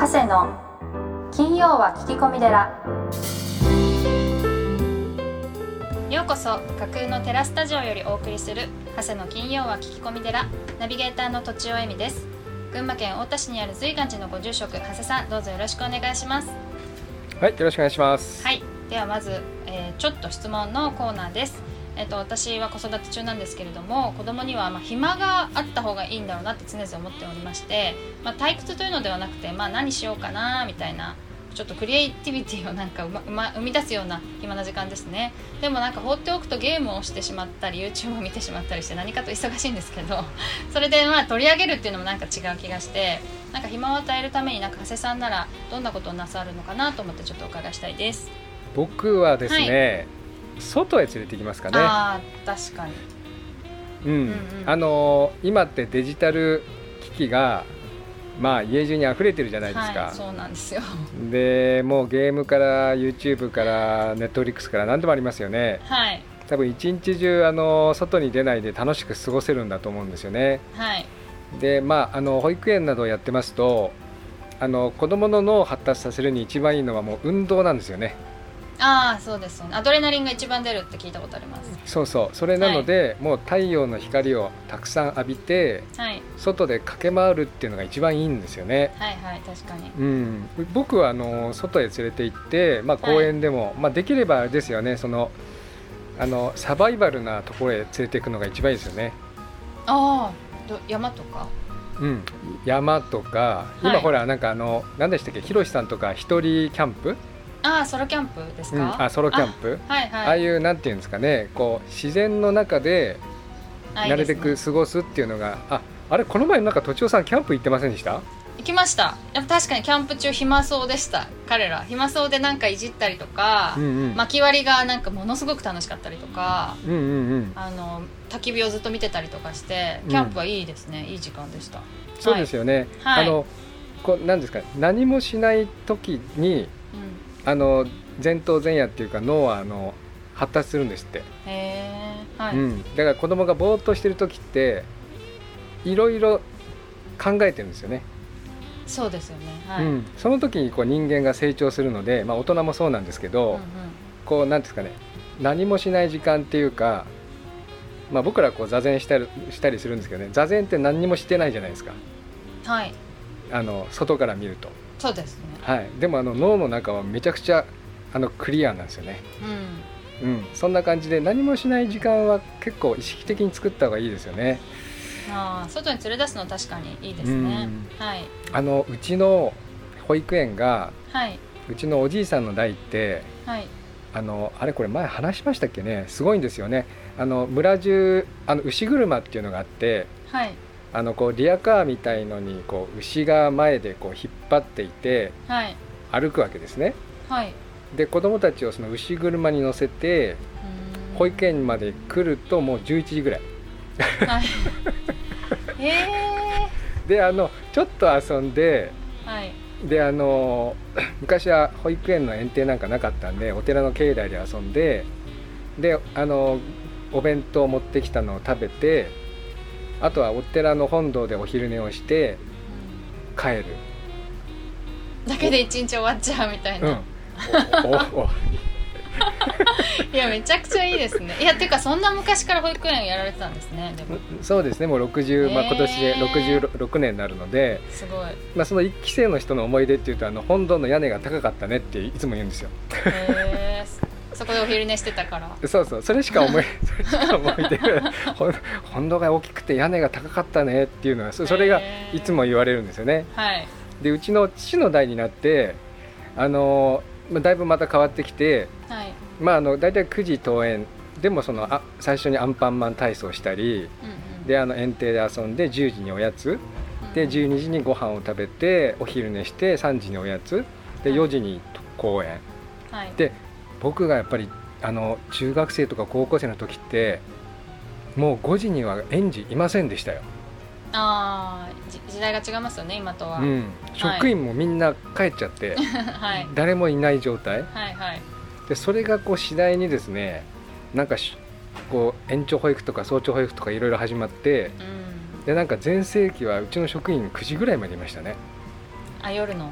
長谷の金曜は聞き込み寺ようこそ架空のテラスタジオよりお送りする長谷の金曜は聞き込み寺ナビゲーターのとちおえみです群馬県太田市にある随願寺のご住職長谷さんどうぞよろしくお願いしますはいよろしくお願いしますはいではまず、えー、ちょっと質問のコーナーですえっと、私は子育て中なんですけれども子供にはまあ暇があった方がいいんだろうなって常々思っておりまして、まあ、退屈というのではなくて、まあ、何しようかなみたいなちょっとクリエイティビティをなんかうま、ま、生み出すような暇な時間ですね。でもなんか放っておくとゲームをしてしまったり YouTube を見てしまったりして何かと忙しいんですけどそれでまあ取り上げるっていうのもなんか違う気がしてなんか暇を与えるためになんか長谷さんならどんなことをなさるのかなと思ってちょっとお伺いしたいです。僕はですね、はい外へ連れて行きますかね。あ確かに、うん、うんうん、あの今ってデジタル機器がまあ家中に溢れてるじゃないですか。はい、そうなんですよ。でもうゲームから YouTube からネットフリックスから何でもありますよね。はい。多分一日中あの外に出ないで楽しく過ごせるんだと思うんですよね。はい。でまああの保育園などをやってますと。あの子供の脳を発達させるに一番いいのはもう運動なんですよね。ああそうですねアドレナリンが一番出るって聞いたことあります。そうそう。それなので、はい、もう太陽の光をたくさん浴びて、はい、外で駆け回るっていうのが一番いいんですよね。はいはい確かに、うん、僕はあの外へ連れて行って、まあ、公園でも、はい、まあ、できればあれですよね。そのあのサバイバルなところへ連れていくのが一番いいですよね。ああ山とか？うん、山とか今ほらなんかあの何でしたっけ？ひろしさんとか一人キャンプ？あソロキャンプですか、うん、あソロキャンプ？あ,、はいはい、ああいうなんていうんですかねこう自然の中でなるべく過ごすっていうのがあ、ね、あれこの前なんかとちおさんキャンプ行ってませんでした？行きました。やっぱ確かにキャンプ中暇そうでした。彼ら。暇そうでなんかいじったりとか、うんうん、巻き割りがなんかものすごく楽しかったりとか、うんうんうん、あの焚き火をずっと見てたりとかしてキャンプはいいですね、うん、いい時間でした。そうですよね、はい、あのこうなんですか何もしない時に、うん、あの前頭前野っていうか脳はあの発達するんですって。へはい、うん、だから子供がぼーっとしてる時っていろいろ考えてるんですよね。そうですよね、はい、うん、その時にこう人間が成長するので、まあ、大人もそうなんですけど、うんうん、こうなんですかね何もしない時間っていうか、まあ、僕らこう座禅したりしたりするんですけどね座禅って何にもしてないじゃないですか。はい。あの外から見ると。そうですね、はい、でもあの脳の中はめちゃくちゃあのクリアなんですよね、うん、うん、そんな感じで何もしない時間は結構意識的に作った方がいいですよね。あ外に連れ出すの確かにいいですね、はい、あのうちの保育園が、はい、うちのおじいさんの代って、はい、あのあれこれ前話しましたっけね？すごいんですよね。あの村中あの牛車っていうのがあって、はい、あのこうリアカーみたいのにこう牛が前でこう引っ張っていて、はい、歩くわけですね。はい、で子供たちをその牛車に乗せて保育園まで来るともう11時ぐらい。はい、であのちょっと遊んで、はい、であの 昔は保育園の園庭なんかなかったんでお寺の境内で遊んでであのお弁当を持ってきたのを食べてあとはお寺の本堂でお昼寝をして帰る。だけで一日終わっちゃうみたいな、うん。いやめちゃくちゃいいですね。いやっていうかそんな昔から保育園やられてたんですねでも。そうですね。もう60、まあ、今年で66年になるのですごい、まあ、その1期生の人の思い出っていうとあの本堂の屋根が高かったねっていつも言うんですよ。へえそこでお昼寝してたから。そうそうそれしか思い それしか思い出本堂が大きくて屋根が高かったねっていうのはそれがいつも言われるんですよね、はい、でうちの父の代になってあのだいぶまた変わってきて、はい、まああの大体9時登園。でもそのあ最初にアンパンマン体操したり、うんうん、であの園庭で遊んで10時におやつ、で12時にご飯を食べてお昼寝して3時におやつ。で4時に公園、はい、で僕がやっぱりあの中学生とか高校生の時ってもう5時には園児いませんでしたよ。あ時代が違いますよね今とは、うん、職員もみんな帰っちゃって、はい、誰もいない状態、はいはい、でそれがこう次第にですねなんかこう延長保育とか早朝保育とかいろいろ始まって、うん、でなんか全盛期はうちの職員9時ぐらいまでいましたね。あ夜の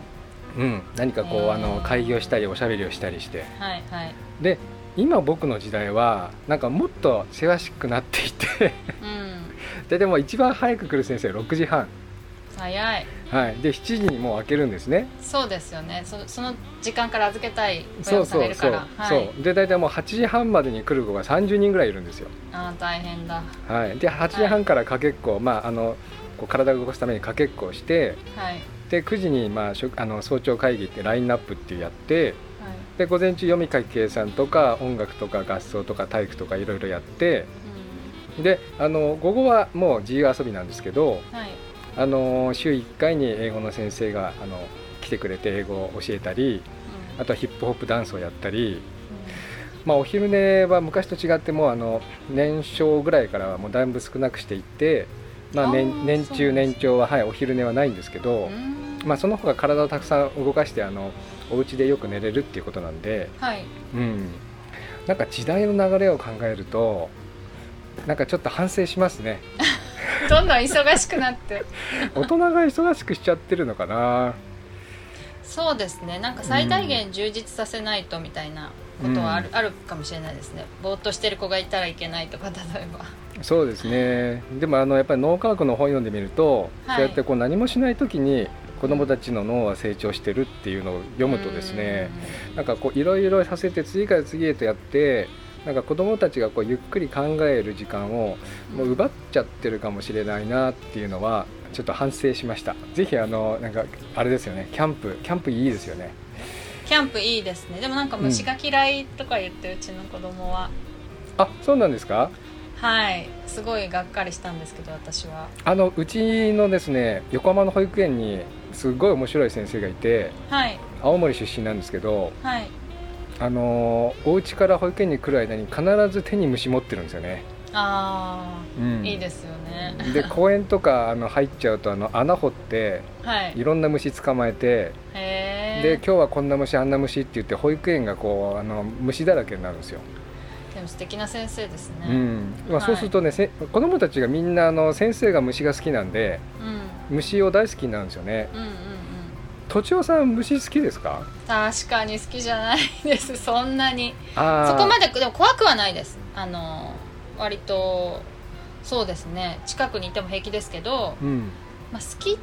うん、何かこう、あの会議をしたりおしゃべりをしたりして。はいはい。で今僕の時代はなんかもっとせわしくなっていて。うん。ででも一番早く来る先生6時半、早い。はい、で7時にもう開けるんですね。そうですよね。そその時間から預けたい親そうそそう、いうるから。はいそうで大体もう8時半までに来る子が30人ぐらいいるんですよ、あー大変だ。はい、で8時半からかけっこ、まああのこう体を動かすためにかけっこをしてはいで9時に、まあ、あの早朝会議ってラインナップってやってはい。で午前中読み書き計算とか音楽とか合奏とか体育とかいろいろやってであの午後はもう自由遊びなんですけどうんはい。あの週1回に英語の先生があの来てくれて英語を教えたりうん。あとはヒップホップダンスをやったり、まあ、お昼寝は昔と違ってもうあの年少ぐらいからはもうだいぶ少なくしていって、まあ、年年中年長は、はい、お昼寝はないんですけど、うん。まあ、その方が体をたくさん動かしてあのお家でよく寝れるっていうことなんで、はい。うん、なんか時代の流れを考えるとなんかちょっと反省しますね。どんどん忙しくなって。大人が忙しくしちゃってるのかな。そうですね。なんか最大限充実させないとみたいなことはある,、あるかもしれないですね。ぼーっとしてる子がいたらいけないとか例えば。そうですね。でもあのやっぱり脳科学の本読んでみると、はい。そうやってこう何もしない時に子どもたちの脳は成長してるっていうのを読むとですねなんかこういろいろさせて次から次へとやってなんか子どもたちがこうゆっくり考える時間をもう奪っちゃってるかもしれないなっていうのはちょっと反省しました。ぜひあのなんかあれですよね。キャンプキャンプいいですよねキャンプいいですね。でもなんか虫が嫌いとか言ってうちの子供は、あそうなんですか？はい。すごいがっかりしたんですけど私は。あのうちのですね横浜の保育園にすごい面白い先生がいてはい。青森出身なんですけどはい。あのお家から保育園に来る間に必ず手に虫持ってるんですよね、ああ、うん。いいですよね。で公園とかあの入っちゃうとあの穴掘って はい。いろんな虫捕まえてへえで今日はこんな虫あんな虫って言って保育園がこうあの虫だらけになるんですよ、でも素敵な先生ですね。うん。まあ、はい。そうするとね、せ子供たちがみんなあの先生が虫が好きなんでうん、虫を大好きになるんですよね。うんうんうん。とちおさん虫好きですか？確かに好きじゃないです。そんなに。そこまででも怖くはないです。あの割とそうですね。近くにいても平気ですけど、うん。まあ、好き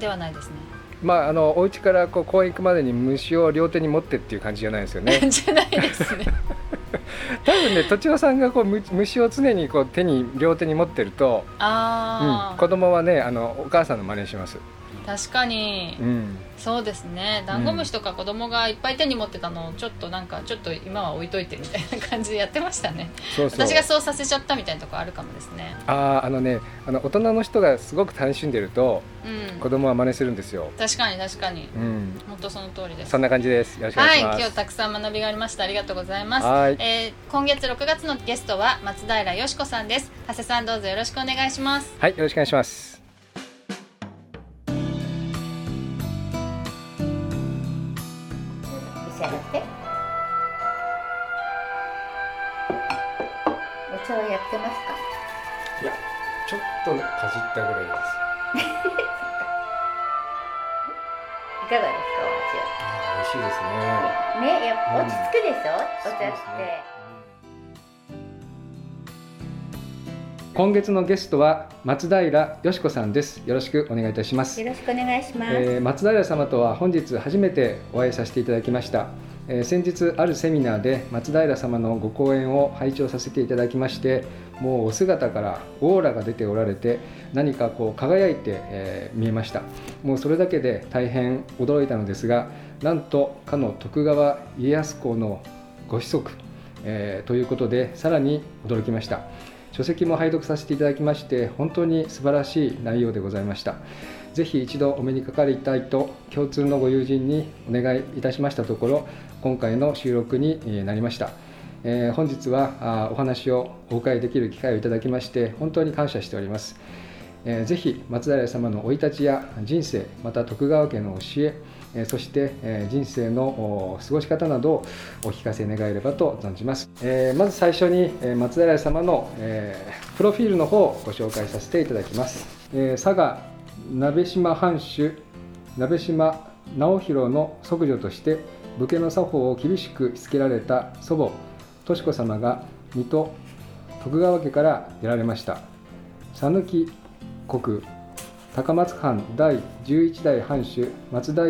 ではないですねまああのお家からこう公園行くまでに虫を両手に持ってっていう感じじゃないですよね。じゃないですね。多分ねとちおさんがこうむ虫を常にこう手に両手に持ってると、うん、ああ、子供はねあのお母さんの真似します、確かに、うん、そうですね。ダンゴムシとか子供がいっぱい手に持ってたのをちょっとなんかちょっと今は置いといてみたいな感じでやってましたね。私がそうさせちゃったみたいなとこあるかもですね。あああのねあの大人の人がすごく楽しんでるとうん。子供は真似するんですよ、確かに確かに。うん、本当その通りです。そんな感じです。よろしくお願はいいします、今日たくさん学びがありました。ありがとうございます。はい。えー今月6月のゲストは松平よし子さんです。長谷さんどうぞよろしくお願いします。はい、よろしくお願いします。ってますか？いや、ちょっとかじったぐらいです。いかがですかあー美味しいですね。ねやっぱうん。落ち着くでしょ、お茶って、今月のゲストは松平よし子さんです。よろしくお願いいたします。よろしくお願いします、えー松平様とは本日初めてお会いさせていただきました、えー先日あるセミナーで松平様のご講演を拝聴させていただきましてもうお姿からオーラが出ておられて何かこう輝いて、えー見えました。もうそれだけで大変驚いたのですがなんとかの徳川家康公のご子息、えーということでさらに驚きました。書籍も拝読させていただきまして本当に素晴らしい内容でございました。ぜひ一度お目にかかりたいと共通のご友人にお願いいたしましたところ今回の収録になりました、えー本日はあお話をお伺いできる機会をいただきまして本当に感謝しております、えーぜひ松平様の生い立ちや人生また徳川家の教ええそして、え人生の過ごし方などをお聞かせ願えればと存じます、えまず最初に、え松平様の、えプロフィールの方をご紹介させていただきます、え佐賀鍋島藩主鍋島直弘の息女として武家の作法を厳しくしつけられた祖母敏子様が水戸徳川家から出られました。讃岐国高松藩第11代藩主松平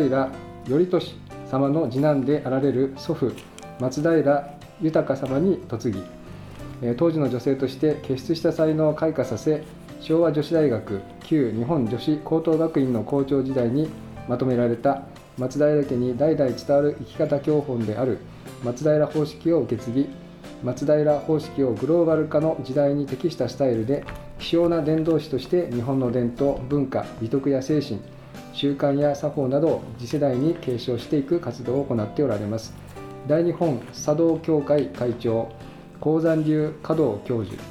頼俊様の次男であられる祖父松平豊様に嫁ぎ当時の女性として傑出した才能を開花させ昭和女子大学旧日本女子高等学院の校長時代にまとめられた松平家に代々伝わる生き方教本である松平方式を受け継ぎ松平方式をグローバル化の時代に適したスタイルで希少な伝道師として日本の伝統文化美徳や精神習慣や作法などを次世代に継承していく活動を行っておられます。大日本茶道協会会長高山流華道教授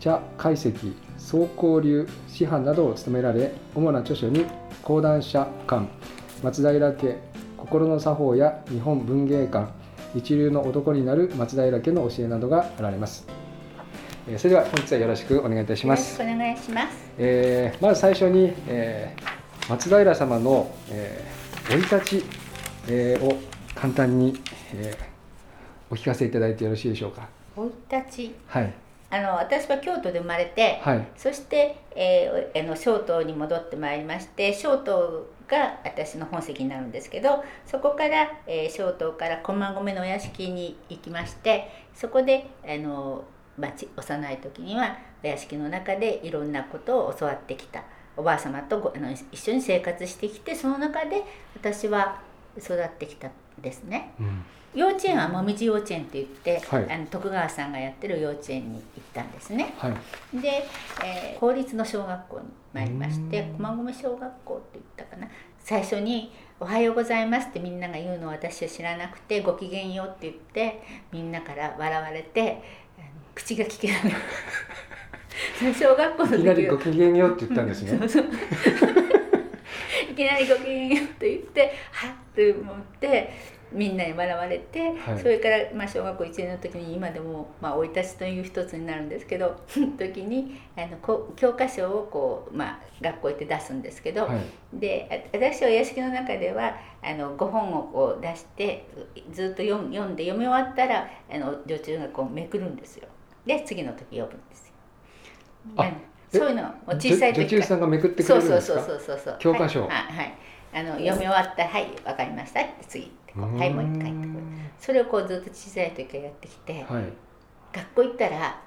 茶解析総工流師範などを務められ主な著書に講談社館松平家心の作法や日本文芸館一流の男になる松平家の教えなどがあられます。えーそれでは本日はよろしくお願いいたします。よろしくお願いします。えーまず最初に、えー松平様のえー生、い立ち、えーを簡単に、えーお聞かせいただいてよろしいでしょうか。生い立ち？はい。あの私は京都で生まれて、はい。そして、えーあの小東に戻ってまいりまして小東が私の本籍になるんですけどそこから、えー小東から駒込のお屋敷に行きましてそこであの、まあ、ち幼い時にはお屋敷の中でいろんなことを教わってきたおばあ様とごあの一緒に生活してきてその中で私は育ってきたんですね。うん幼稚園はもみじ幼稚園って言って、はい。あの徳川さんがやってる幼稚園に行ったんですね。はい。で、えー公立の小学校に参りましてうん。駒込小学校って言ったかな。最初に「おはようございます」ってみんなが言うのを私は知らなくて「ごきげんよう」って言ってみんなから笑われて口が利けない 小学校の時いきなりご機嫌ようって言ったんですね。そうそう。いきなり「ごきげんよう」と言ってはっと思ってみんなに笑われて、はい。それから、まあ、小学校1年の時に今でもまあ生い立ちという一つになるんですけど 時にあのこ教科書をこう、まあ、学校行って出すんですけど、はい。であ私はお屋敷の中ではあの5本をこう出してずっと読ん読んで読み終わったらあの女中がこうめくるんですよ。で次の時読むんですよ。あうんそういうのを小さい時女中さんがめくってくれるんですか？そうそうそうそうそう教科書はいはい、はいあの読み終わったら「はいわかりました」って次ってはいもう一回ってそれをこうずっと小さい時からやってきて、はい学校行ったら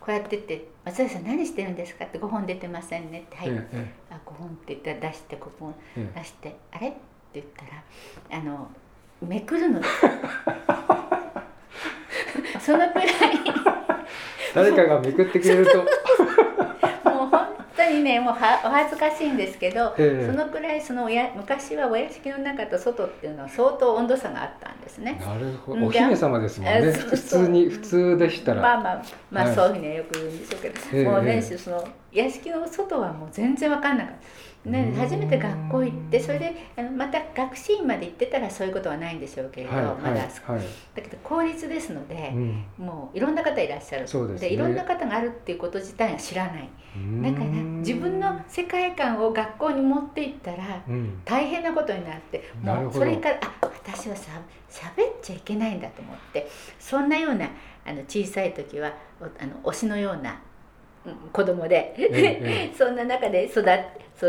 こうやってって「松田さん何してるんですか?」って「5本出てませんね」って「はい、ええあ5本」って言ったら出して5本ええ出して「あれ?」って言ったらあのめくるの そのくらい誰かがめくってくれると当にねもうはお恥ずかしいんですけど、ええ。そのくらいそのおや昔はお屋敷の中と外っていうのは相当温度差があったんですね。なるほうん。どお姫様ですもんね。普通に普通でしたら。まあまあまあ、はい。そういうふうにはよく言うんでしょうけど、ええもうね、ええその屋敷の外はもう全然分かんなかった。ね、うん。初めて学校行ってそれでまた学習院まで行ってたらそういうことはないんでしょうけれど、はいまだ、はい。はいだけど公立ですのでう、ん。もういろんな方いらっしゃる。そうですね。いろんな方があるっていうこと自体が知らない。だからうん自分の世界観を学校に持っていったらうん。大変なことになってなるほど。もうそれからあ私はさ喋っちゃいけないんだと思ってそんなようなあの小さい時はおあの推しのようなうん子供で、ええ そんな中で育っ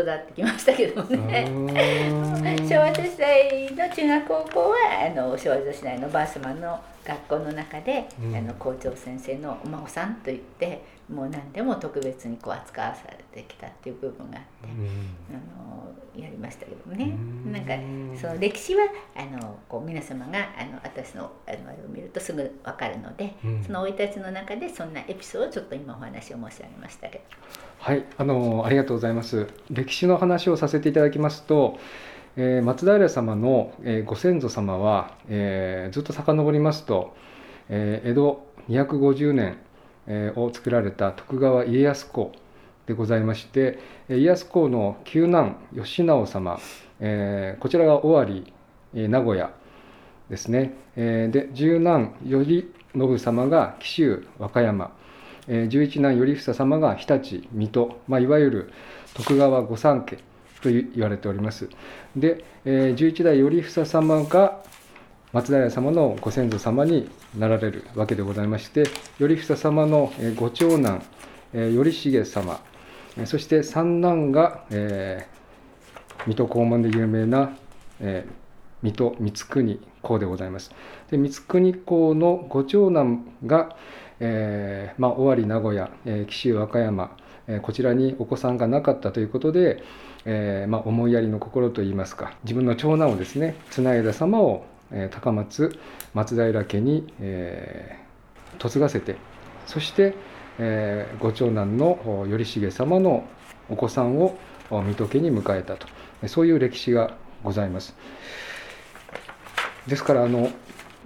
育ってきましたけどね。うん。昭和女子大の中学高校はあの昭和女子大のばあ様の学校の中で、うん。あの校長先生のお孫さんといってもう何でも特別にこう扱わされてきたっていう部分があって、あのやりましたけどね。うん。なんかその歴史はあのこう皆様があの私のあのあれを見るとすぐ分かるので、うん。その生い立ちの中でそんなエピソードをちょっと今お話を申し上げましたけど。はい、あのありがとうございます。歴史の話をさせていただきますと、えー松平様の、えーご先祖様は、えーずっと遡りますと、えー江戸250年、えーを作られた徳川家康公でございまして、家康公の九男義直様、こちらが尾張、名古屋ですね。で十男頼信様が紀州和歌山。十一男頼房様が日立水戸、まあ、いわゆる徳川御三家と言われておりますで、えー、11代頼房様が松平様のご先祖様になられるわけでございまして頼房様のご長男頼重様そして三男が、えー、水戸黄門で有名な、えー、水戸光圀公でございます。で光圀公のご長男が、えーまあ、尾張名古屋、えー、紀州和歌山、えー、こちらにお子さんがなかったということで、えーまあ、思いやりの心といいますか自分の長男をですね綱枝様を、高松松平家に、えー、嫁がせてそして、え、ご長男の頼重様のお子さんを水戸家に迎えたとそういう歴史がございます。ですからあの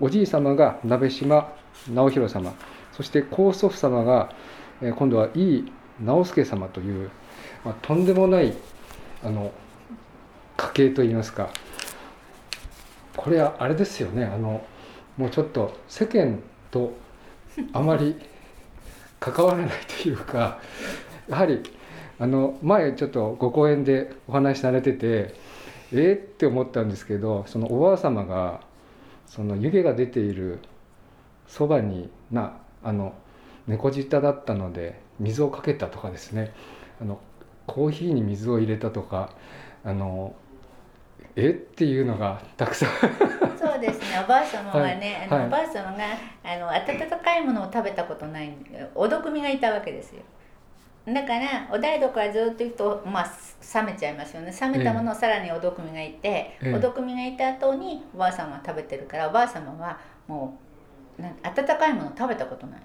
おじい様が鍋島直弘様そして高祖父様が今度は井伊直輔様という、まあ、とんでもないあの家系といいますかこれはあれですよね。あのもうちょっと世間とあまり関わらないというかやはりあの前ちょっとご講演でお話しされててえー、って思ったんですけどそのおばあ様がその湯気が出ているそばになあの猫舌だったので水をかけたとかですね。あのコーヒーに水を入れたとかあのえ？っていうのがたくさん。そうですね。おばあ様はね、はい、あの、はい、おばあ様があの温かいものを食べたことないお毒味がいたわけですよ。だからお台所はずっと行くと、まあ、冷めちゃいますよね。冷めたものをさらにお毒味がいて、ええ、お毒味がいた後におばあ様は食べてるからおばあ様はもうな温かいものを食べたことない。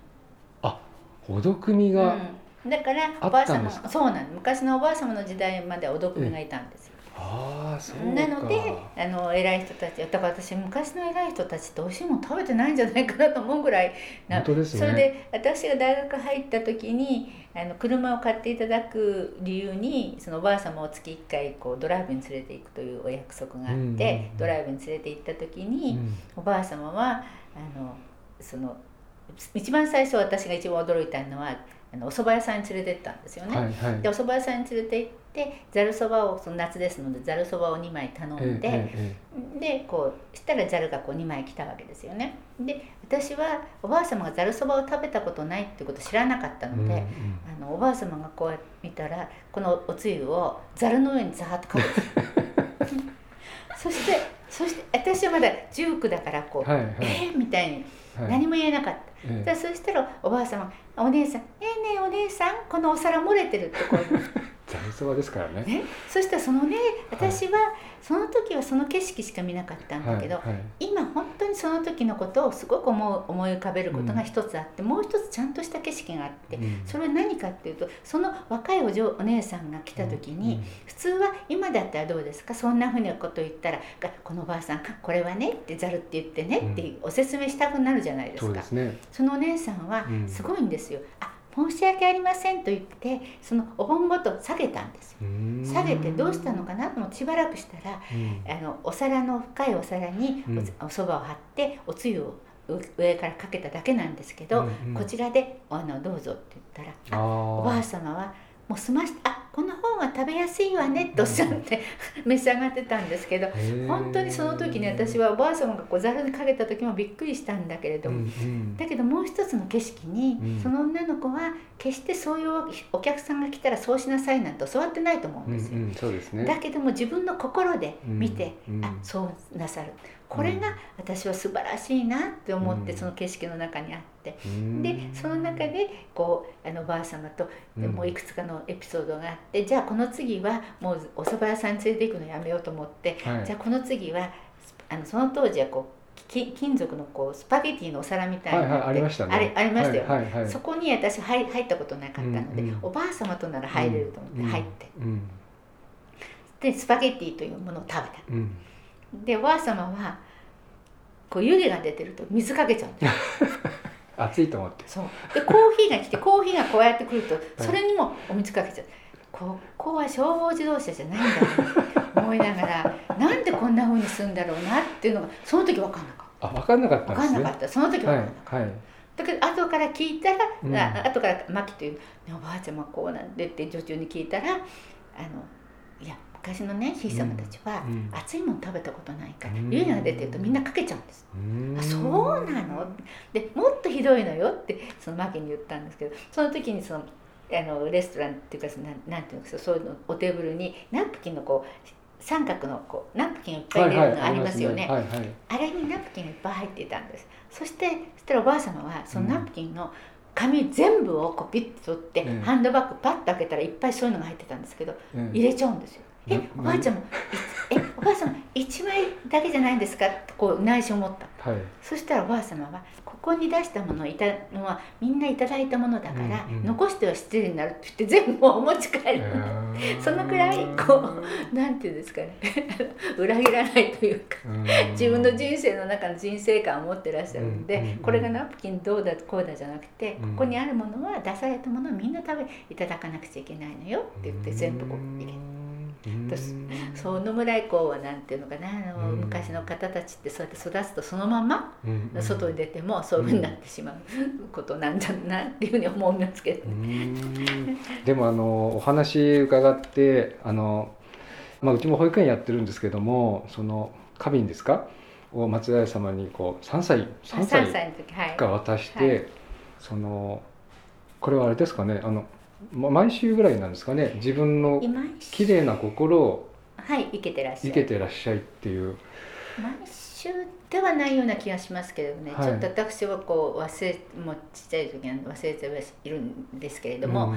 あお毒味が、うん、だからおばあ様そうなん昔のおばあ様の時代までお毒味がいたんです。よ、あそうなのであの偉い人たちだから私昔の偉い人たちって美味しいもの食べてないんじゃないかなと思うぐらいな本当です、ね、それで私が大学入った時にあの車を買っていただく理由にそのおばあ様を月1回こうドライブに連れて行くというお約束があって、ドライブに連れて行った時に、うん、おばあ様はあのその一番最初私が一番驚いたのはあのお蕎麦屋さんに連れてったんですよね。はいはい、でお蕎麦屋さんに連れて行ってざるそばをその夏ですのでざるそばを2枚頼んで、ええ、でこうしたらざるがこう2枚来たわけですよね。で私はおばあ様がざるそばを食べたことないってこと知らなかったので、うんうん、あのおばあ様がこう見たらこのおつゆをざるの上にザーッとかけ て。そしてそして私はまだ19だからこう、はいはい、えー、みたいに何も言えなかった。ええ、そしたらおばあ様「お姉さんねえねえお姉さんこのお皿漏れてる」ってこうそばですからね。ね。そしたらそのね私はその時はその景色しか見なかったんだけど、はいはい、今本当にその時のことをすごく思う思い浮かべることが一つあって、うん、もう一つちゃんとした景色があって、うん、それは何かっていうとその若いお嬢お姉さんが来た時に、うん、普通は今だったらどうですか？そんなふうなこと言ったら「このおばあさんこれはね」って「ざるって言ってね」ってお説明したくなるじゃないですか。そ、ね、のお姉さんはすごいんですよ。あ申し訳ありませんと言ってそのお盆ごと下げたんです下げてどうしたのかな？としばらくしたら、あのお皿の深いお皿におそばを張っておつゆを上からかけただけなんですけど、うんうん、こちらであのどうぞって言ったらおばあ様はもう済ましてあこの方が食べやすいわねっておっしゃって召し上がってたんですけど本当にその時に私はおばあ様がこうざるにかけた時もびっくりしたんだけれども、うんうん、だけどもう一つの景色に、うん、その女の子は決してそういうお客さんが来たらそうしなさいなんて教わってないと思うんですよ。うすね、だけども自分の心で見て、うんうん、あそうなさるこれが私は素晴らしいなって思ってその景色の中にあって、でその中でこうあのおばあ様ともういくつかのエピソードがあってじゃあこの次はもうお蕎麦屋さんに連れて行くのやめようと思って、はい、じゃあこの次はあのその当時はこう金属のこうスパゲティのお皿みたいな、はいはい、ありましたね。あれありましたよ、はいはいはい、そこに私入入ったことなかったので、うんうん、おばあ様となら入れると思って入って、うんうん、でスパゲティというものを食べた、うん、でおばあ様はこう湯気が出てると水かけちゃうんです 熱いと思って。そう。でコーヒーが来てコーヒーがこうやってくるとそれにもお水かけちゃう、ここは消防自動車じゃないんだと思いながら なんでこんなふうにするんだろうなっていうのがその時分かんなかった。あ分かんなかったんです、ね、分かんなかった。その時分かんなかった、はいはい。だけど後から聞いたら、うん、後から「マキという、ね、おばあちゃまこうなんで」って女中に聞いたら「あのいや昔のねひい様たちは、うん。熱いもの食べたことないから、うん。湯気が出てるとみんなかけちゃうんです、うん。あそうなの？でもっとひどいのよってそのマキに言ったんですけどその時にそのあのレストランっていうかなんなんていうんですかそういうのおテーブルにナプキンのこう三角のこうナプキンをいっぱい入れるのありますよね,、あれにナプキンがいっぱい入っていたんです。そしてそしたらおばあ様はそのナプキンの紙全部をこうピッて取って、うん。ハンドバッグパッと開けたらいっぱいそういうのが入ってたんですけどうん。入れちゃうんですよ。えなおばあちゃんもいえおばあさん1枚だけじゃないんですか？ってこう内心思った。はい。そしたらおばあ様はここに出したものをいたのはみんな頂いたものだから、うんうん残しては失礼になるって言って全部お持ち帰る、そのくらいこなんていうんですかね。裏切らないというか自分の人生の中の人生観を持ってらっしゃるんで、うんうんこれがナプキンどうだこうだじゃなくて、うん。ここにあるものは出されたものをみんな食べいただかなくちゃいけないのよって言って全部こう入れて。私そのぐらいこうなんていうのかなあの、うん。昔の方たちってそうやって育つとそのまま外に出てもそういうふうになってしまうことなんじゃなっていうふうに思いますけどうね。ん。でもあのお話伺ってあの、まあ、うちも保育園やってるんですけどもその花瓶ですかを松平様にこう3歳3 3歳が渡して、はそのこれはあれですかねあのま毎週ぐらいなんですかね。自分の今綺麗な心をはい生けてらっしゃ生けるてらっしゃいっていう。毎週ではないような気がしますけれどね、はい。ちょっと私はこう忘れもうちっちゃい時に忘れてはいるんですけれども、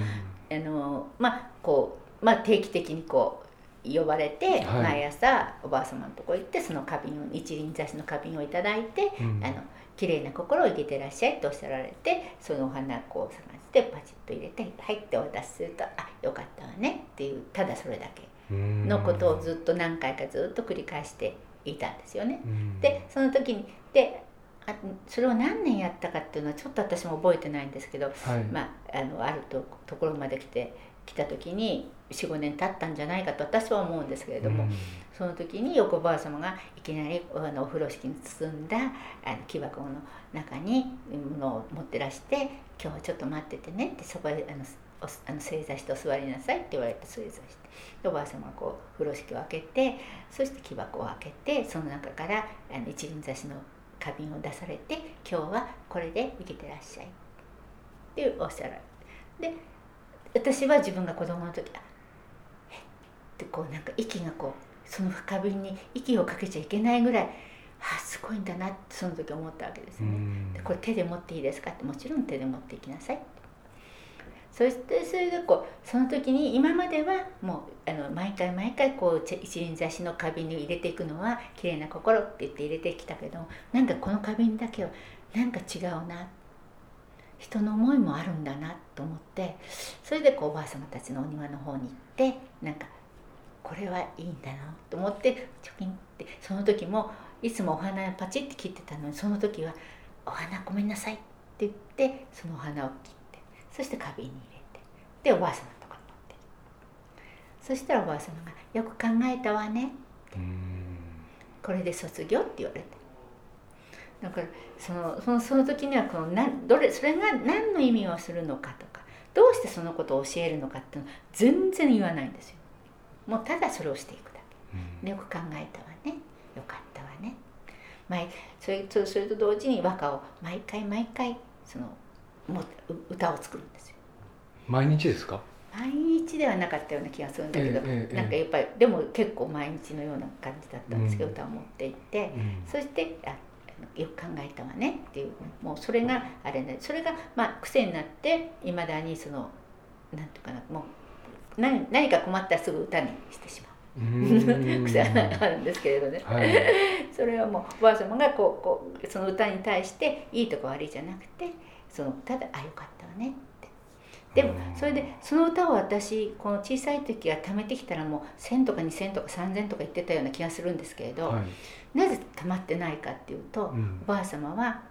うん。あのまあこう、まあ、定期的にこう呼ばれて、はい。毎朝おばあ様のとこ行ってその花瓶を一輪挿しの花瓶をいただいて、うん。あの綺麗な心を生けてらっしゃいとおっしゃられてそのお花をこう探してパチッと入れて「はい」ってお渡しすると「あよかったわね」っていうただそれだけのことをずっと何回かずっと繰り返していたんですよね。うんでその時にであそれを何年やったかっていうのはちょっと私も覚えてないんですけど、はいまあ、あのあるとところまで来て来た時に45年経ったんじゃないかと私は思うんですけれども、うん。その時に横ばあ様がいきなりあのお風呂敷に包んだあの木箱の中に物を持ってらして「今日はちょっと待っててね」ってそこであのおあの正座してお座りなさいって言われて正座してでおばあ様がこう風呂敷を開けてそして木箱を開けてその中からあの一輪挿しの花瓶を出されて「今日はこれで生きてらっしゃい」っておっしゃられてで私は自分が子供の時あえ？っってこうなんか息がこうその花瓶に息をかけちゃいけないぐらいあすごいんだなってその時思ったわけですね。うん。でこれ手で持っていいですか？ってもちろん手で持っていきなさいそしてそれでこうその時に今まではもうあの毎回毎回こうち一輪挿しの花瓶に入れていくのは綺麗な心って言って入れてきたけどなんかこの花瓶だけはなんか違うな人の思いもあるんだなと思ってそれでこうおばあ様たちのお庭の方に行ってなんかこれはいいんだなと思ってチョキンってその時もいつもお花パチッて切ってたのにその時は「お花ごめんなさい」って言ってそのお花を切ってそして花瓶に入れてでおばあ様のとこに持って。そしたらおばあ様が「よく考えたわねうんこれで卒業」って言われてだからそのそのその時にはこのなんどれそれが何の意味をするのかとかどうしてそのことを教えるのかっていうのは全然言わないんですよ。もうただそれをしていくだけ。よく考えたわね。よかったわね。毎それとそれと同時に和歌を毎回毎回そのもう歌を作るんですよ。毎日ですか？毎日ではなかったような気がするんだけど、ええええなんかやっぱりでも結構毎日のような感じだったんですけど、うん。歌を持って行って、うん。そしてあよく考えたわね。っていうもうそれがあれね。それがまあ癖になっていまだにそのなんていうかなもう何何か困ったらすぐ歌にしてしまう。うん。癖があるんですけれどね、はい。それはもうおばあ様がこうこうその歌に対していいとこ悪いじゃなくてそのただ「あよかったわね」でもうんそれでその歌を私この小さい時は貯めてきたらもう1,000とか2,000とか3,000とか言ってたような気がするんですけれど、はい。なぜ溜まってないかっていうと、うん。おばあ様は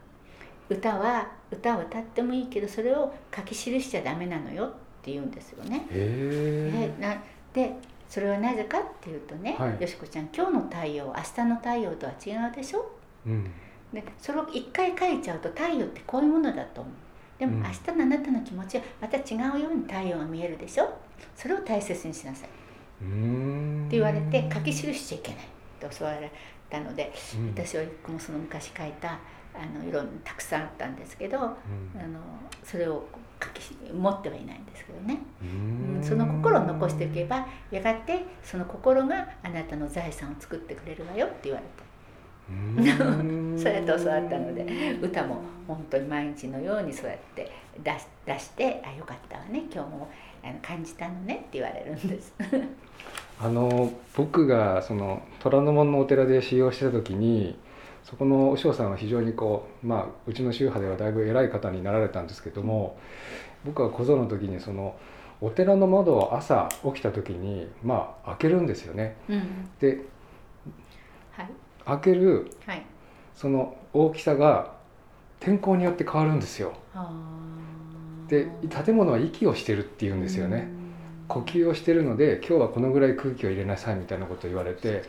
歌は歌を歌ってもいいけどそれを書き記しちゃダメなのよって言うんですよね。へでなでそれはなぜかっていうとね、はい。よしこちゃん今日の太陽明日の太陽とは違うでしょ？えうん。でそれを一回書いちゃうと太陽ってこういうものだと思うでうん。も明日のあなたの気持ちはまた違うように太陽が見えるでしょ？それを大切にしなさい。って言われて書き記しちゃいけないって教わったので、うん。私はもその昔書いたあのいろんなたくさんあったんですけど、あのそれを書き持ってはいないんですけどね、うん。うんその心を残しておけばやがてその心があなたの財産を作ってくれるわよって言われた。うんそうやって教わったので歌も本当に毎日のようにそうやって出し出して「あよかったわね今日もあの感じたのね」って言われるんです。あの僕がその虎ノ門のお寺で修行してた時にそこの和尚さんは非常にこうまあうちの宗派ではだいぶ偉い方になられたんですけども僕は小僧の時にそのお寺の窓を朝起きた時にまあ開けるんですよね。うん、ではい開けるはい。その大きさが天候によって変わるんですよ。で建物は息をしてるっていうんですよね。呼吸をしてるので今日はこのぐらい空気を入れなさいみたいなことを言われて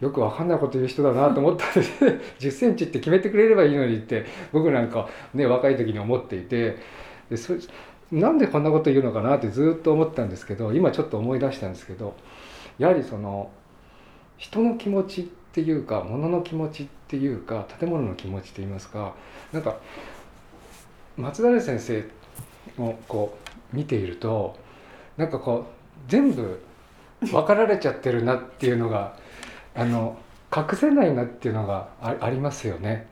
よくわかんないこと言う人だなと思ったんです 1 0ンチって決めてくれればいいのにって僕なんかね若い時に思っていてでそなんでこんなこと言うのかなってずっと思ったんですけど今ちょっと思い出したんですけどやはりその人の気持ちっていうか物の気持ちっていうか建物の気持ちって言いますかなんか松平先生をこう見ているとなんかこう全部分かられちゃってるなっていうのがあの隠せないなっていうのがあありますよね。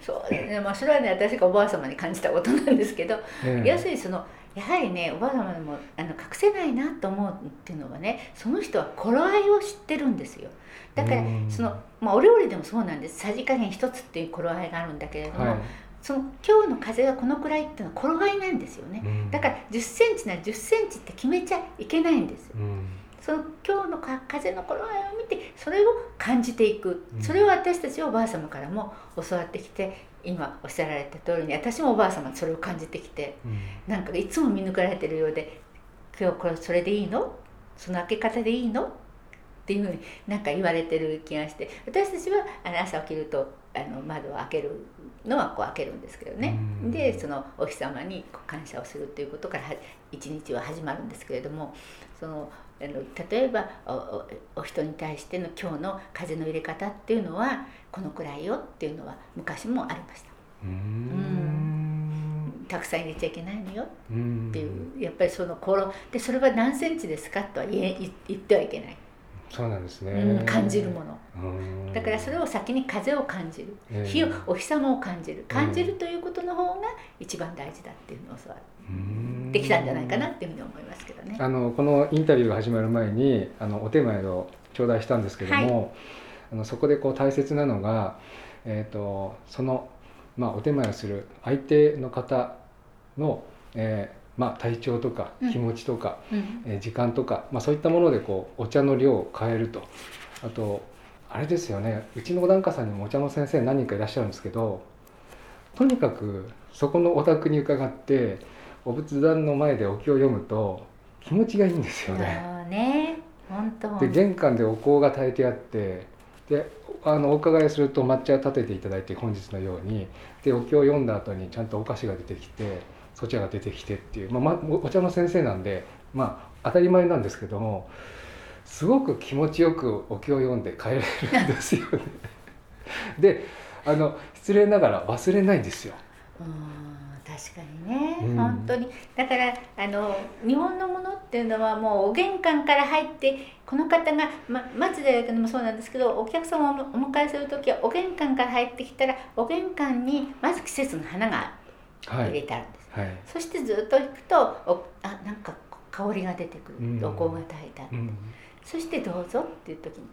そうですね、まあ、それはね私がおばあ様に感じたことなんですけど、ええ要するにそのやはりねおばあ様でもあの隠せないなと思うっていうのはねその人は頃合いを知ってるんですよ。だからうん。その、まあ、お料理でもそうなんです。さじ加減一つっていう頃合いがあるんだけれども、はい。その今日の風がこのくらいっていうのは頃合いなんですよね。うん。だから1 0センチなら1 0センチって決めちゃいけないんですうん。その今日のか風の頃合いを見てそれを感じていく。うん。それを私たちはおばあ様からも教わってきて今おっしゃられた通りに私もおばあ様にそれを感じてきてうん。なんかいつも見抜かれてるようで「今日これそれでいいの？その開け方でいいの?」っていうふうになんか言われてる気がして私たちはあの朝起きるとあの窓を開けるのはこう開けるんですけどね。うん。でそのお日様に感謝をするということからは一日は始まるんですけれどもそのあの例えばお人に対しての今日の風の入れ方っていうのはこのくらいよっていうのは昔もありました。うん。たくさん入れちゃいけないのよ。うん。っていうやっぱりその頃。でそれは何センチですかとは言え言言ってはいけない、そうなんですね、うん。感じるもの。うん。だからそれを先に風を感じる。ええ。火をお日様を感じる。感じるということの方が一番大事だっていうのを教わうんってきたんじゃないかなっていうふうに思いますけどね。あのこのインタビューが始まる前にあのお手前を頂戴したんですけども、あのそこでこう大切なのが、えー、とその、まあ、お手前をする相手の方の、えーまあ、体調とかうん。気持ちとか、うん。えー時間とか、まあ、そういったものでこうお茶の量を変えると。あとあれですよねうちの檀家さんにもお茶の先生何人かいらっしゃるんですけどとにかくそこのお宅に伺ってお仏壇の前でお経を読むと気持ちがいいんですよね。ね本当で玄関でお香が炊いてあってであのお伺いすると抹茶を立てていただいて本日のようにでお経を読んだ後にちゃんとお菓子が出てきてそちらが出てきてっていう、まあま、おお茶の先生なんでまあ当たり前なんですけどもすごく気持ちよくお経を読んで帰れるんですよね。であの失礼ながら忘れないんですよ。かにね、うん。本当に。だからあの日本のものっていうのはもうお玄関から入ってこの方が、ま、松寺でもそうなんですけどお客様をお迎えする時はお玄関から入ってきたらお玄関にまず季節の花がはい、入れてあるんです、はい。そしてずっと行くとおあなんか香りが出てくる、うん。お香が炊いてある、うん。そしてどうぞっていう時に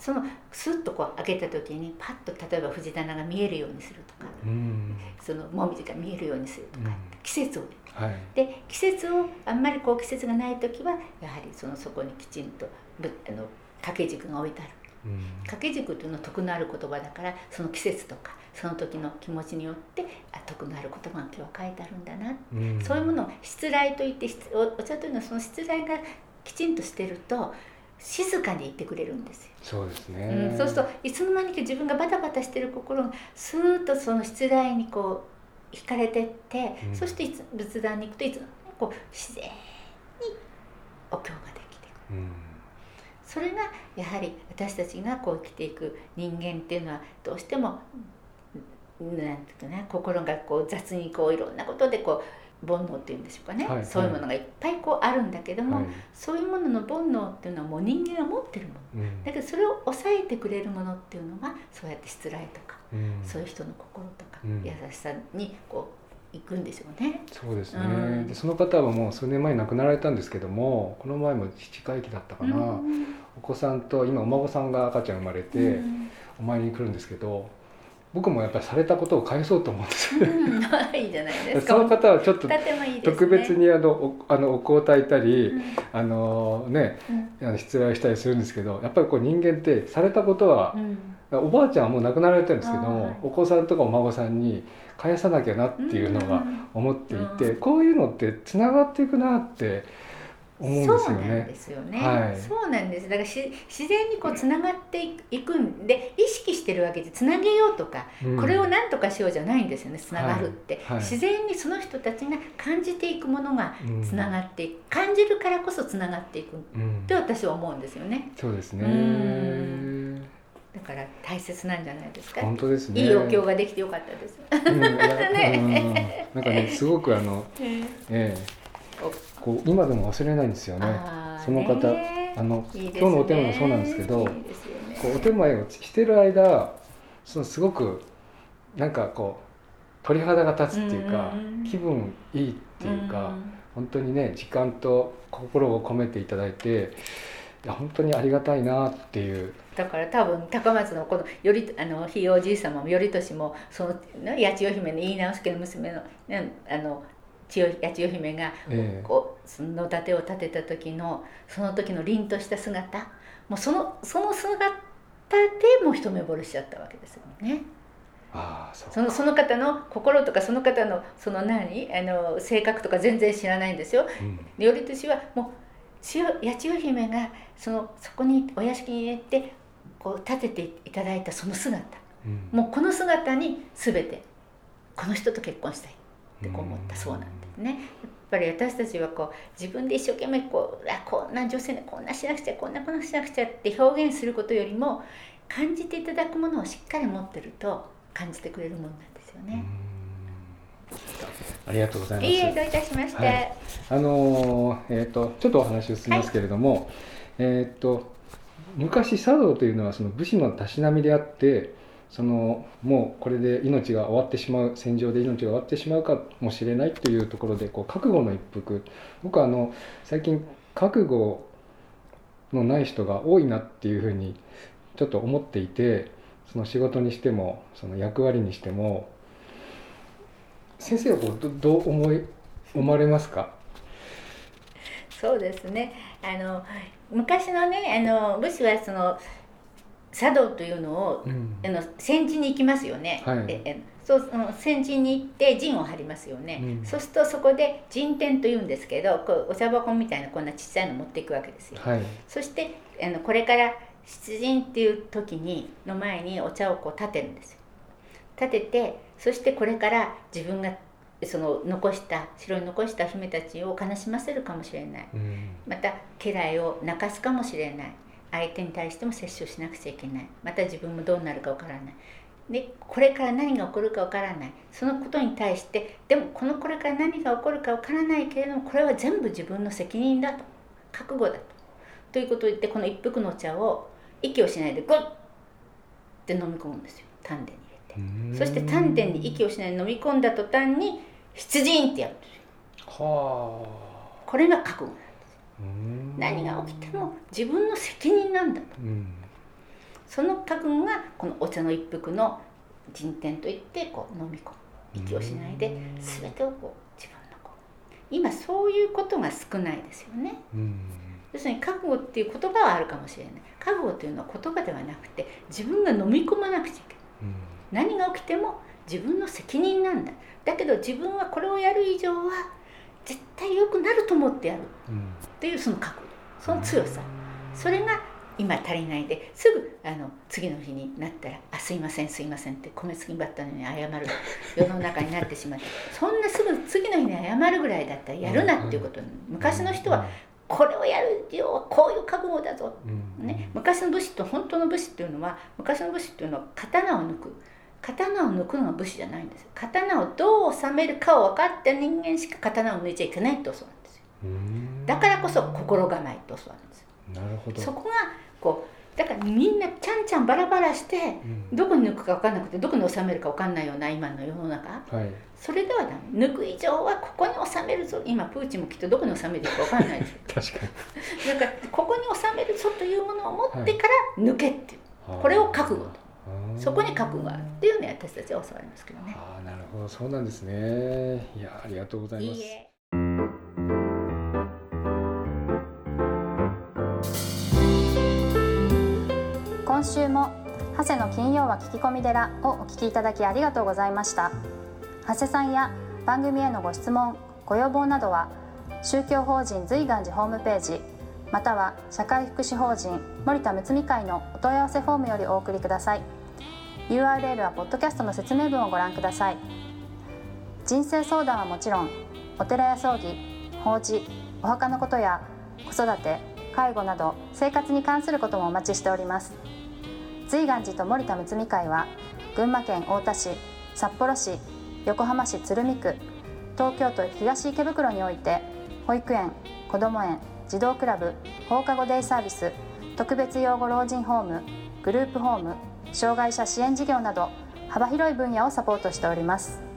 そのスッとこう開けた時にパッと例えば藤棚が見えるようにするとかうん。そのもみじが見えるようにするとか、うん。季節をね。はい。で季節をあんまりこう季節がない時はやはりそのそこにきちんとぶあの掛け軸が置いてある。うん。掛け軸というのは徳のある言葉だからその季節とかその時の気持ちによってあ徳のある言葉が今日は書いてあるんだな、うん。そういうものを失礼といってお茶というのはその失礼がきちんとしてると静かにいてくれるんですよ、そうですね、うん、そうするといつの間にか自分がバタバタしてる心がスーッとその失礼にこう惹かれてって、うん。そしていつ仏壇に行くといつこう自然にお経ができてくる。うん。それがやはり私たちがこう生きていく人間っていうのはどうしてもなんていうかな心がこう雑にこういろんなことでこう煩悩っていうんでしょうかね、はいそういうものがいっぱいこうあるんだけども、はい。そういうものの煩悩っていうのはもう人間が持ってるもの。うん。だけどそれを抑えてくれるものっていうのがそうやって失礼とか、うん。そういう人の心とか、うん。優しさにこう行くんでしょうね。そうですね、うん。でその方はもう数年前に亡くなられたんですけどもこの前も七回忌だったかな、うん。お子さんと今お孫さんが赤ちゃん生まれて、うん。お参りに来るんですけど僕もやっぱりされたことを返そうと思うんです。ようんいいじゃないですか。その方はちょっと。特別にあのおあのお香を焚いたり、うん。あのねうん。あの失礼をしたりするんですけどやっぱりこう人間ってされたことはう、ん。おばあちゃんはもう亡くなられてるんですけども、はい。お子さんとかお孫さんに返さなきゃなっていうのが思っていて、こういうのってつながっていくなって思うんですよそうなんねで。すよね、はい。そうなんです。だからし自然にこうつながっていくんで意識してるわけでつなげようとか、うん。これを何とかしようじゃないんですよねつながるって、はい。はい。自然にその人たちが感じていくものがうん。つながっていく、感じるからこそつながっていくっうん。て私は思うんですよね。そうですね。うん。だから大切なんじゃないですか、本当ですね。いいお経ができてよかったです、ね。うん。なんかねすごくあの、ええこう今でも忘れないんですよね。その方ね。あの今日のお手前もそうなんですけどこうお手前をしてる間そのすごくなんかこう鳥肌が立つっていうか、うん気分いいっていうか、ん本当にね時間と心を込めていただいていや本当にありがたいなっていう。だから多分高松のこの頼あのひいおじい様も頼俊もその、ね、八千代姫の井伊直輔の娘の,、ね、あの千代八千代姫がええ。こうその盾を立てた時のその時の凛とした姿。もうそのその姿でもう一目惚れしちゃったわけですよね。ああそうそのその方の心とかその方のその何？あの性格とか全然知らないんですよ。うん。頼俊はもう千代八千代姫がそのそこにお屋敷に入れてこう立てていただいたその姿。うん。もうこの姿に全てこの人と結婚したいって思ったそうなんですね。やっぱり私たちはこう自分で一生懸命こうあこんな女性でこんなしなくちゃこんなこんなしなくちゃって表現することよりも感じていただくものをしっかり持ってると感じてくれるものなんですよね。ありがとうございます。いいえどういたしまして。はいあのーえっ、とちょっとお話を進みますけれども、えっ、と昔茶道というのはその武士のたしなみであって、そのもうこれで命が終わってしまう戦場で命が終わってしまうかもしれないというところでこう覚悟の一服。僕はあの最近覚悟のない人が多いなっていうふうにちょっと思っていて、その仕事にしてもその役割にしても。先生はこうどどう思い思われますか？そうですねあの昔のねあの武士はその茶道というのをうん。あの戦陣に行きますよね、はい。ええそうその戦陣に行って陣を張りますよね、うん。そうするとそこで陣天というんですけどこうお茶箱みたいなこんなちっちゃいの持っていくわけですよ。はい。そしてあのこれから出陣っていう時にの前にお茶をこう立てるんですよ。立ててそしてこれから自分がその残した城に残した姫たちを悲しませるかもしれない。うん。また家来を泣かすかもしれない相手に対しても接種しなくちゃいけない。また自分もどうなるかわからない。でこれから何が起こるかわからない。そのことに対してでもこのこれから何が起こるかわからないけれどもこれは全部自分の責任だと。覚悟だと。ということを言ってこの一服のお茶を息をしないでグッて飲み込むんですよ。丹田に入れて。そして丹田に息をしないで飲み込んだ途端に出陣ってやるんですよ。はこれが覚悟。あ。うん何が起きても自分の責任なんだと。その覚悟がこのお茶の一服の人天といってこう飲み込む息をしないで全てをこう自分のこう今そういうことが少ないですよね。要するに覚悟っていう言葉はあるかもしれない覚悟というのは言葉ではなくて自分が飲み込まなくちゃいけない。何が起きても自分の責任なんだだけど自分はこれをやる以上は絶対良くなると思ってやる。うん。っていうその覚悟。その強さ。それが今足りないですぐあの次の日になったら「あすいませんすいません」って米継ぎバッタのに謝る。世の中になってしまって。そんなすぐ次の日に謝るぐらいだったらやるなっていうこと。に昔の人はこれをやるよはこういう覚悟だぞ、うん。ね、昔の武士と本当の武士っていうのは昔の武士っていうのは刀を抜く刀を抜くのが武士じゃないんです。刀をどう収めるかを分かった人間しか刀を抜いちゃいけないって教わるんですよ。うん。だからこそ心構えって教わるんですよ。なるほど。そこがこうだからみんなちゃんちゃんバラバラしてうん。どこに抜くか分かんなくてどこに収めるか分かんないような今の世の中。はい。それではダメ。抜く以上はここに収めるぞ。今プーチンもきっとどこに収めていいか分かんないです 確かに。だからここに収めるぞというものを持ってから抜けっていう、これを覚悟とそこに覚悟があるっていうのを私たちは教わりますけどね。ああなるほどそうなんですね。いやありがとうございます。いいえ今週も長谷の金曜は聞き込み寺をお聞きいただきありがとうございました。長谷さんや番組へのご質問ご要望などは宗教法人随願寺ホームページまたは社会福祉法人森田睦美会のお問い合わせフォームよりお送りください。URL はポッドキャストの説明文をご覧ください。人生相談はもちろんお寺や葬儀法事お墓のことや子育て介護など生活に関することもお待ちしております。随願寺と森田睦美会は群馬県太田市札幌市横浜市鶴見区東京都東池袋において保育園こども園児童クラブ放課後デイサービス特別養護老人ホームグループホーム障害者支援事業など幅広い分野をサポートしております。